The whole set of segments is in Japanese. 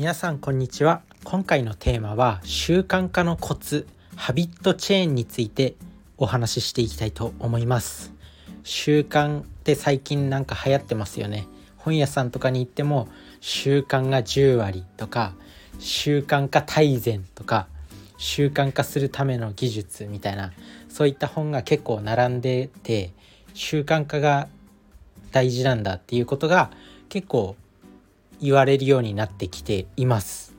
皆さんこんにちは。今回のテーマは習慣化のコツハビットチェーンについてお話ししていきたいと思います。習慣って最近なんか流行ってますよね。本屋さんとかに行っても習慣が10割とか習慣化大全とか習慣化するための技術みたいなそういった本が結構並んでて習慣化が大事なんだっていうことが結構言われるようになってきています。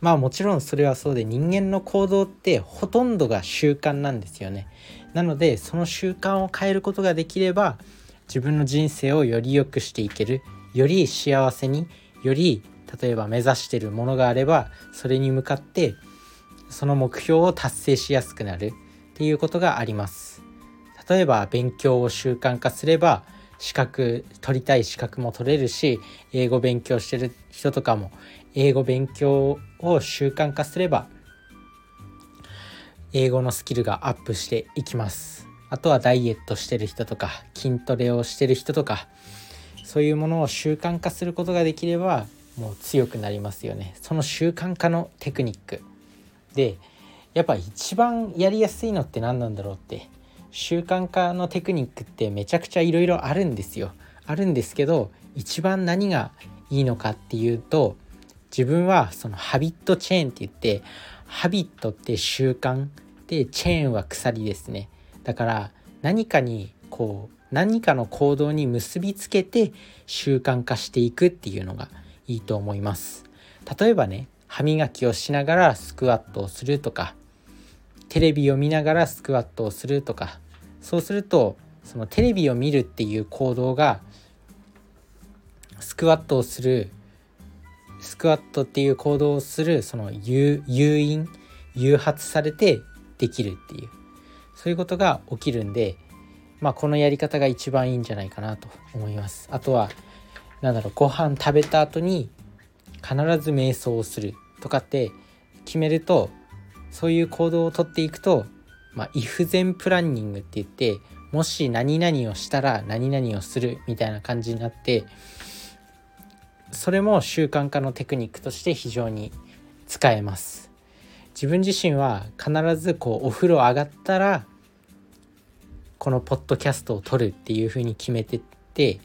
まあもちろんそれはそうで人間の行動ってほとんどが習慣なんですよね。なのでその習慣を変えることができれば自分の人生をより良くしていけるより幸せにより例えば目指してるものがあればそれに向かってその目標を達成しやすくなるっていうことがあります。例えば勉強を習慣化すれば資格取りたい資格も取れるし英語勉強してる人とかも英語勉強を習慣化すれば英語のスキルがアップしていきます。あとはダイエットしてる人とか筋トレをしてる人とかそういうものを習慣化することができればもう強くなりますよね。その習慣化のテクニック。でやっぱ一番やりやすいのって何なんだろうって習慣化のテクニックってめちゃくちゃいろいろあるんですよ。あるんですけど一番何がいいのかっていうと自分はそのハビットチェーンって言ってハビットって習慣でチェーンは鎖ですね。だから何かにこう何かの行動に結びつけて習慣化していくっていうのがいいと思います。例えばね歯磨きをしながらスクワットをするとかテレビを見ながらスクワットをするとかそうするとそのテレビを見るっていう行動がスクワットをするスクワットっていう行動をするその誘引誘発されてできるっていうそういうことが起きるんでまあこのやり方が一番いいんじゃないかなと思います。あとは何だろうご飯食べた後に必ず瞑想をするとかって決めるとそういう行動をとっていくとまあ、if 前プランニングって言ってもし何々をしたら何々をするみたいな感じになってそれも習慣化のテクニックとして非常に使えます。自分自身は必ずこうお風呂上がったらこのポッドキャストを撮るっていうふうに決めてって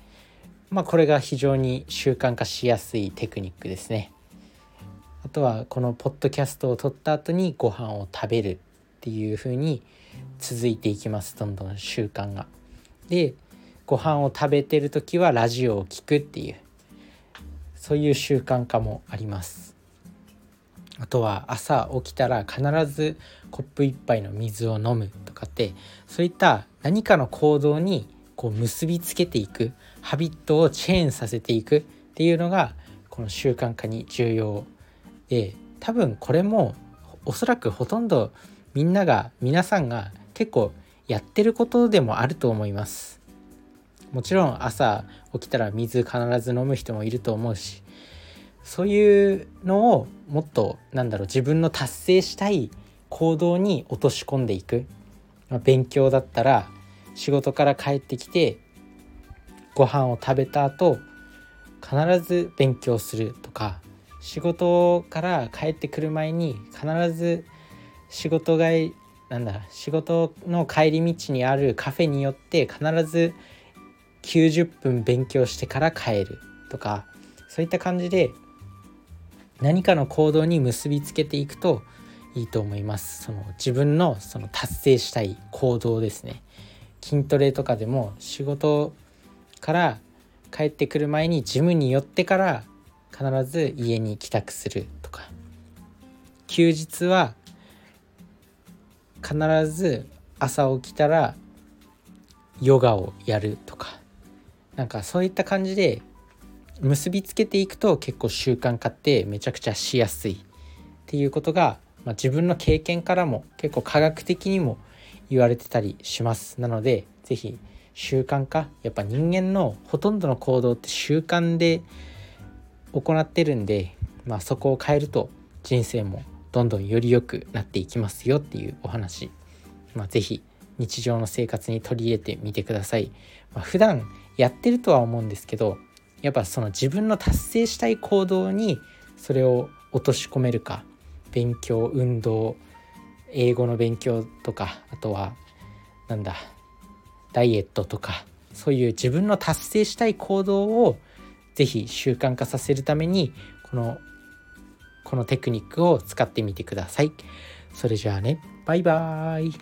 まあこれが非常に習慣化しやすいテクニックですね。あとはこのポッドキャストを撮った後にご飯を食べる。っていう風に続いていきますどんどん習慣が。でご飯を食べてる時はラジオを聴くっていうそういう習慣化もあります。あとは朝起きたら必ずコップ1杯の水を飲むとかってそういった何かの行動にこう結びつけていくハビットをチェーンさせていくっていうのがこの習慣化に重要で多分これもおそらくほとんどみんなが皆さんが結構やってることでもあると思います。もちろん朝起きたら水必ず飲む人もいると思うしそういうのをもっとなんだろう自分の達成したい行動に落とし込んでいく、まあ、勉強だったら仕事から帰ってきてご飯を食べた後必ず勉強するとか仕事から帰ってくる前に必ず仕事帰りなんだ仕事の帰り道にあるカフェによって必ず90分勉強してから帰るとかそういった感じで何かの行動に結びつけていくといいと思います。その自分のその達成したい行動ですね。筋トレとかでも仕事から帰ってくる前にジムに寄ってから必ず家に帰宅するとか。休日は必ず朝起きたらヨガをやるとか。なんかそういった感じで結びつけていくと結構習慣化ってめちゃくちゃしやすい。っていうことが、まあ、自分の経験からも結構科学的にも言われてたりします。なので是非習慣化やっぱ人間のほとんどの行動って習慣で行ってるんで、まあ、そこを変えると人生もどんどんより良くなっていきますよっていうお話、まあ、是非日常の生活に取り入れてみてください、まあ、普段やってるとは思うんですけどやっぱその自分の達成したい行動にそれを落とし込めるか勉強運動英語の勉強とかあとはなんだダイエットとかそういう自分の達成したい行動をぜひ習慣化させるためにこのこのテクニックを使ってみてください。それじゃあねバイバーイ